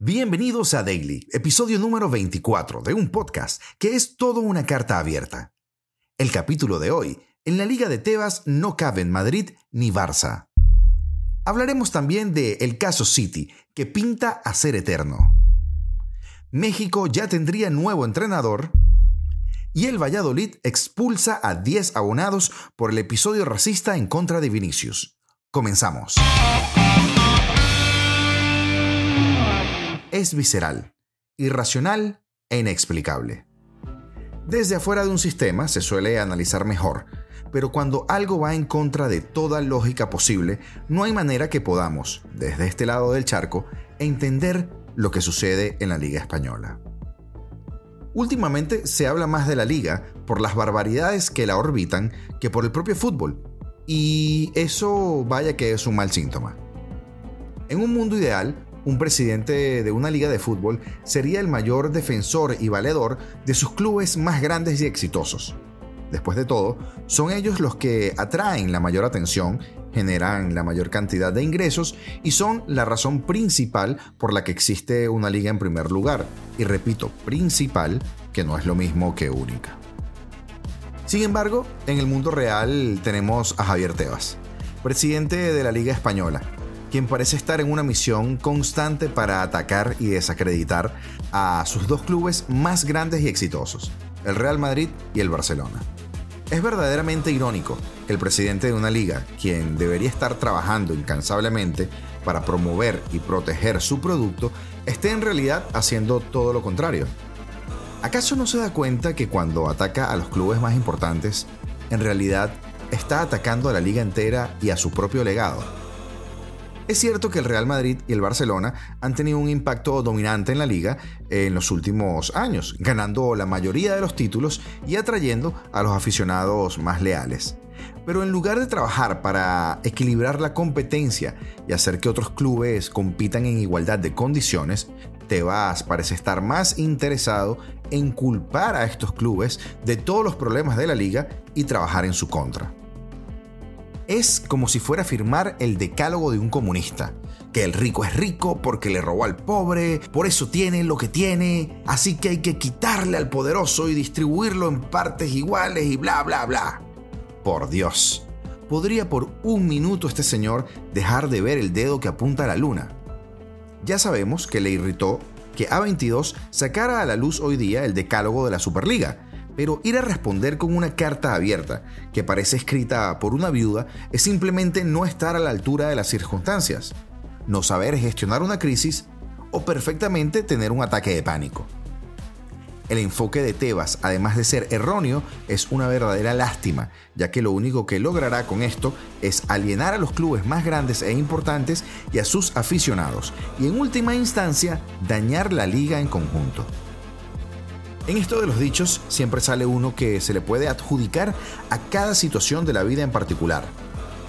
Bienvenidos a Daily, episodio número 24 de un podcast que es todo una carta abierta. El capítulo de hoy, en la Liga de Tebas no caben Madrid ni Barça. Hablaremos también de el caso City, que pinta a ser eterno. México ya tendría nuevo entrenador y el Valladolid expulsa a 10 abonados por el episodio racista en contra de Vinicius. Comenzamos. Es visceral, irracional e inexplicable. Desde afuera de un sistema se suele analizar mejor, pero cuando algo va en contra de toda lógica posible, no hay manera que podamos, desde este lado del charco, entender lo que sucede en la Liga Española. Últimamente se habla más de la liga por las barbaridades que la orbitan que por el propio fútbol, y eso vaya que es un mal síntoma. En un mundo ideal, un presidente de una liga de fútbol sería el mayor defensor y valedor de sus clubes más grandes y exitosos. Después de todo, son ellos los que atraen la mayor atención, generan la mayor cantidad de ingresos y son la razón principal por la que existe una liga en primer lugar. Y repito, principal, que no es lo mismo que única. Sin embargo, en el mundo real tenemos a Javier Tebas, presidente de la Liga Española, quien parece estar en una misión constante para atacar y desacreditar a sus dos clubes más grandes y exitosos, el Real Madrid y el Barcelona. Es verdaderamente irónico que el presidente de una liga, quien debería estar trabajando incansablemente para promover y proteger su producto, esté en realidad haciendo todo lo contrario. ¿Acaso no se da cuenta que cuando ataca a los clubes más importantes, en realidad está atacando a la liga entera y a su propio legado? Es cierto que el Real Madrid y el Barcelona han tenido un impacto dominante en la liga en los últimos años, ganando la mayoría de los títulos y atrayendo a los aficionados más leales. Pero en lugar de trabajar para equilibrar la competencia y hacer que otros clubes compitan en igualdad de condiciones, Tebas parece estar más interesado en culpar a estos clubes de todos los problemas de la liga y trabajar en su contra. Es como si fuera a firmar el decálogo de un comunista. Que el rico es rico porque le robó al pobre, por eso tiene lo que tiene, así que hay que quitarle al poderoso y distribuirlo en partes iguales y bla, bla, bla. Por Dios, ¿podría por un minuto este señor dejar de ver el dedo que apunta a la luna? Ya sabemos que le irritó que A22 sacara a la luz hoy día el decálogo de la Superliga, pero ir a responder con una carta abierta que parece escrita por una viuda es simplemente no estar a la altura de las circunstancias, no saber gestionar una crisis o perfectamente tener un ataque de pánico. El enfoque de Tebas, además de ser erróneo, es una verdadera lástima, ya que lo único que logrará con esto es alienar a los clubes más grandes e importantes y a sus aficionados, y en última instancia dañar la liga en conjunto. En esto de los dichos siempre sale uno que se le puede adjudicar a cada situación de la vida en particular.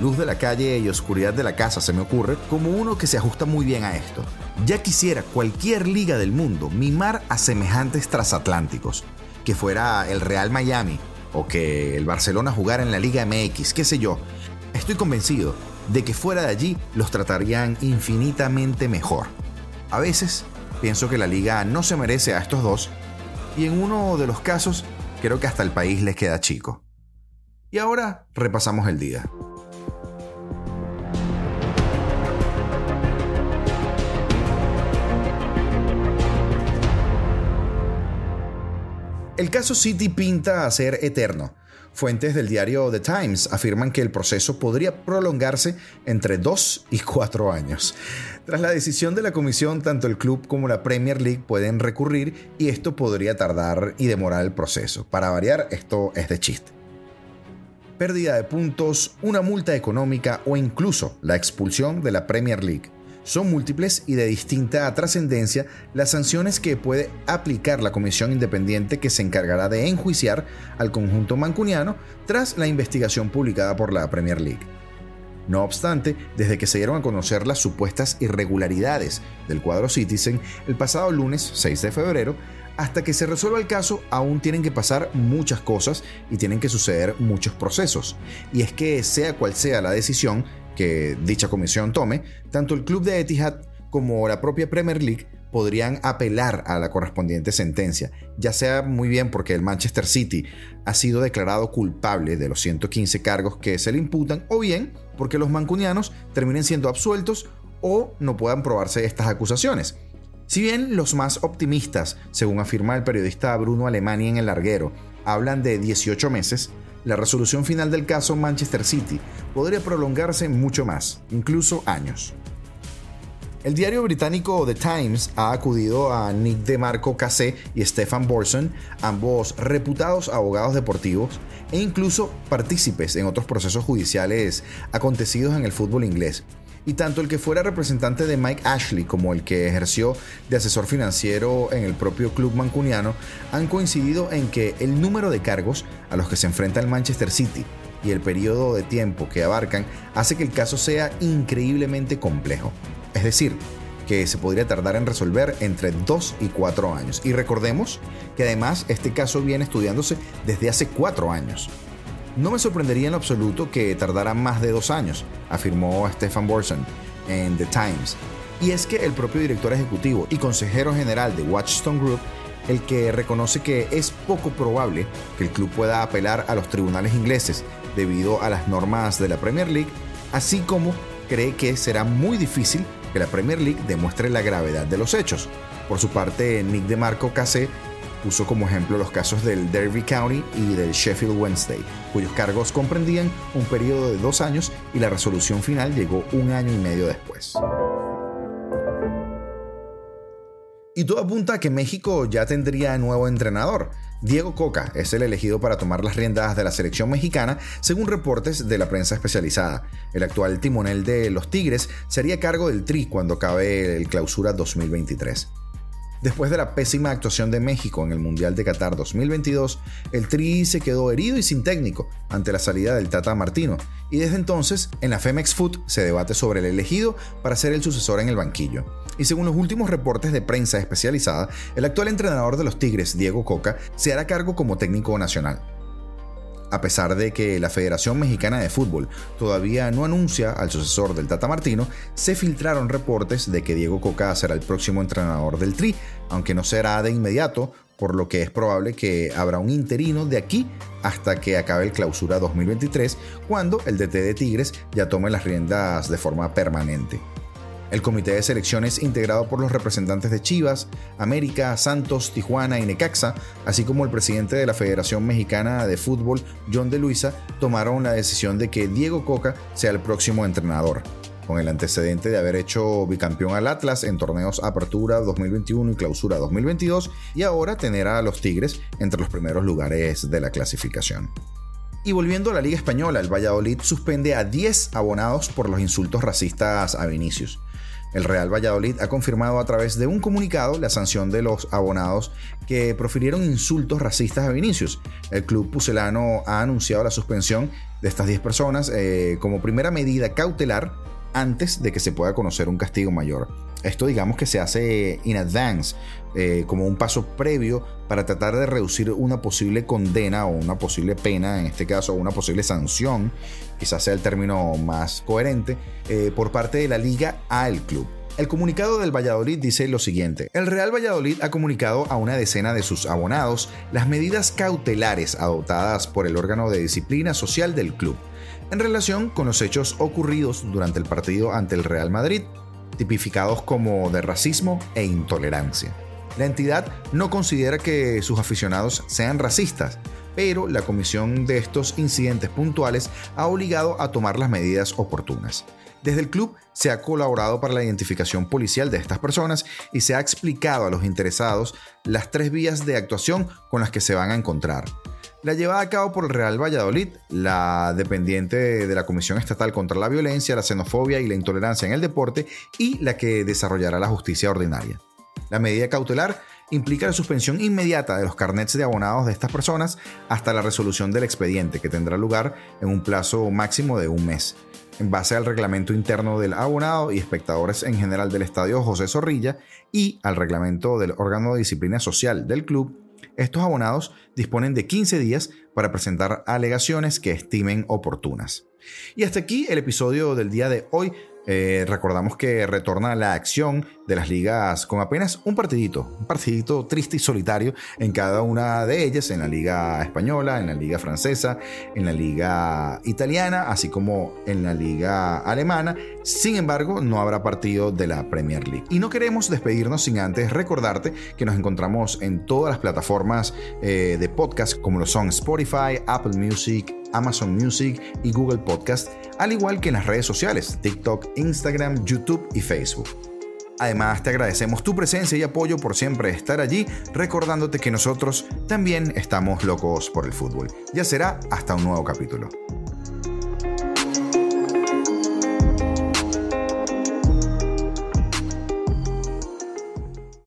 Luz de la calle y oscuridad de la casa se me ocurre como uno que se ajusta muy bien a esto. Ya quisiera cualquier liga del mundo mimar a semejantes transatlánticos, que fuera el Real Miami o que el Barcelona jugara en la Liga MX, qué sé yo. Estoy convencido de que fuera de allí los tratarían infinitamente mejor. A veces pienso que la liga no se merece a estos dos y en uno de los casos creo que hasta el país les queda chico. Y ahora repasamos el día. El caso City pinta a ser eterno. Fuentes del diario The Times afirman que el proceso podría prolongarse entre dos y cuatro años. Tras la decisión de la comisión, tanto el club como la Premier League pueden recurrir y esto podría tardar y demorar el proceso. Para variar, esto es de chiste. Pérdida de puntos, una multa económica o incluso la expulsión de la Premier League. Son múltiples y de distinta trascendencia las sanciones que puede aplicar la comisión independiente que se encargará de enjuiciar al conjunto mancuniano tras la investigación publicada por la Premier League. No obstante, desde que se dieron a conocer las supuestas irregularidades del cuadro Citizen el pasado lunes 6 de febrero, hasta que se resuelva el caso aún tienen que pasar muchas cosas y tienen que suceder muchos procesos. Y es que sea cual sea la decisión que dicha comisión tome, tanto el club de Etihad como la propia Premier League podrían apelar a la correspondiente sentencia, ya sea muy bien porque el Manchester City ha sido declarado culpable de los 115 cargos que se le imputan, o bien porque los mancunianos terminen siendo absueltos o no puedan probarse estas acusaciones. Si bien los más optimistas, según afirma el periodista Bruno Alemani en El Larguero, hablan de 18 meses, la resolución final del caso Manchester City podría prolongarse mucho más, incluso años. El diario británico The Times ha acudido a Nick DeMarco Cassé y Stefan Borson, ambos reputados abogados deportivos e incluso partícipes en otros procesos judiciales acontecidos en el fútbol inglés. Y tanto el que fuera representante de Mike Ashley como el que ejerció de asesor financiero en el propio club mancuniano han coincidido en que el número de cargos a los que se enfrenta el Manchester City y el periodo de tiempo que abarcan hace que el caso sea increíblemente complejo. Es decir, que se podría tardar en resolver entre 2 y 4 años. Y recordemos que además este caso viene estudiándose desde hace 4 años. No me sorprendería en absoluto que tardara más de 2 años, afirmó Stefan Borson en The Times. Y es que el propio director ejecutivo y consejero general de Watchstone Group, el que reconoce que es poco probable que el club pueda apelar a los tribunales ingleses debido a las normas de la Premier League, así como cree que será muy difícil que la Premier League demuestre la gravedad de los hechos. Por su parte, Nick DeMarco Cassé puso como ejemplo los casos del Derby County y del Sheffield Wednesday, cuyos cargos comprendían un periodo de dos años y la resolución final llegó un año y medio después. Y todo apunta a que México ya tendría nuevo entrenador. Diego Coca es el elegido para tomar las riendas de la selección mexicana, según reportes de la prensa especializada. El actual timonel de los Tigres sería cargo del Tri cuando acabe el clausura 2023. Después de la pésima actuación de México en el Mundial de Qatar 2022, el Tri se quedó herido y sin técnico ante la salida del Tata Martino, y desde entonces en la Femex Foot se debate sobre el elegido para ser el sucesor en el banquillo. Y según los últimos reportes de prensa especializada, el actual entrenador de los Tigres, Diego Coca, se hará cargo como técnico nacional a pesar de que la Federación Mexicana de Fútbol todavía no anuncia al sucesor del Tata Martino, se filtraron reportes de que Diego Coca será el próximo entrenador del Tri, aunque no será de inmediato, por lo que es probable que habrá un interino de aquí hasta que acabe el clausura 2023, cuando el DT de Tigres ya tome las riendas de forma permanente. El comité de selecciones integrado por los representantes de Chivas, América, Santos, Tijuana y Necaxa, así como el presidente de la Federación Mexicana de Fútbol, John de Luisa, tomaron la decisión de que Diego Coca sea el próximo entrenador, con el antecedente de haber hecho bicampeón al Atlas en torneos Apertura 2021 y Clausura 2022 y ahora tener a los Tigres entre los primeros lugares de la clasificación. Y volviendo a la Liga Española, el Valladolid suspende a 10 abonados por los insultos racistas a Vinicius. El Real Valladolid ha confirmado a través de un comunicado la sanción de los abonados que profirieron insultos racistas a Vinicius. El club pucelano ha anunciado la suspensión de estas 10 personas eh, como primera medida cautelar antes de que se pueda conocer un castigo mayor. Esto digamos que se hace in advance, eh, como un paso previo para tratar de reducir una posible condena o una posible pena, en este caso una posible sanción, quizás sea el término más coherente, eh, por parte de la liga al club. El comunicado del Valladolid dice lo siguiente. El Real Valladolid ha comunicado a una decena de sus abonados las medidas cautelares adoptadas por el órgano de disciplina social del club en relación con los hechos ocurridos durante el partido ante el Real Madrid, tipificados como de racismo e intolerancia. La entidad no considera que sus aficionados sean racistas, pero la comisión de estos incidentes puntuales ha obligado a tomar las medidas oportunas. Desde el club se ha colaborado para la identificación policial de estas personas y se ha explicado a los interesados las tres vías de actuación con las que se van a encontrar la llevada a cabo por el Real Valladolid, la dependiente de la Comisión Estatal contra la Violencia, la Xenofobia y la Intolerancia en el Deporte y la que desarrollará la justicia ordinaria. La medida cautelar implica la suspensión inmediata de los carnets de abonados de estas personas hasta la resolución del expediente, que tendrá lugar en un plazo máximo de un mes. En base al reglamento interno del abonado y espectadores en general del estadio José Zorrilla y al reglamento del órgano de disciplina social del club, estos abonados disponen de 15 días para presentar alegaciones que estimen oportunas. Y hasta aquí el episodio del día de hoy. Eh, recordamos que retorna la acción de las ligas con apenas un partidito, un partidito triste y solitario en cada una de ellas, en la liga española, en la liga francesa, en la liga italiana, así como en la liga alemana. Sin embargo, no habrá partido de la Premier League. Y no queremos despedirnos sin antes recordarte que nos encontramos en todas las plataformas eh, de podcast como lo son Spotify, Apple Music, Amazon Music y Google Podcast, al igual que en las redes sociales, TikTok, Instagram, YouTube y Facebook. Además, te agradecemos tu presencia y apoyo por siempre estar allí, recordándote que nosotros también estamos locos por el fútbol. Ya será hasta un nuevo capítulo.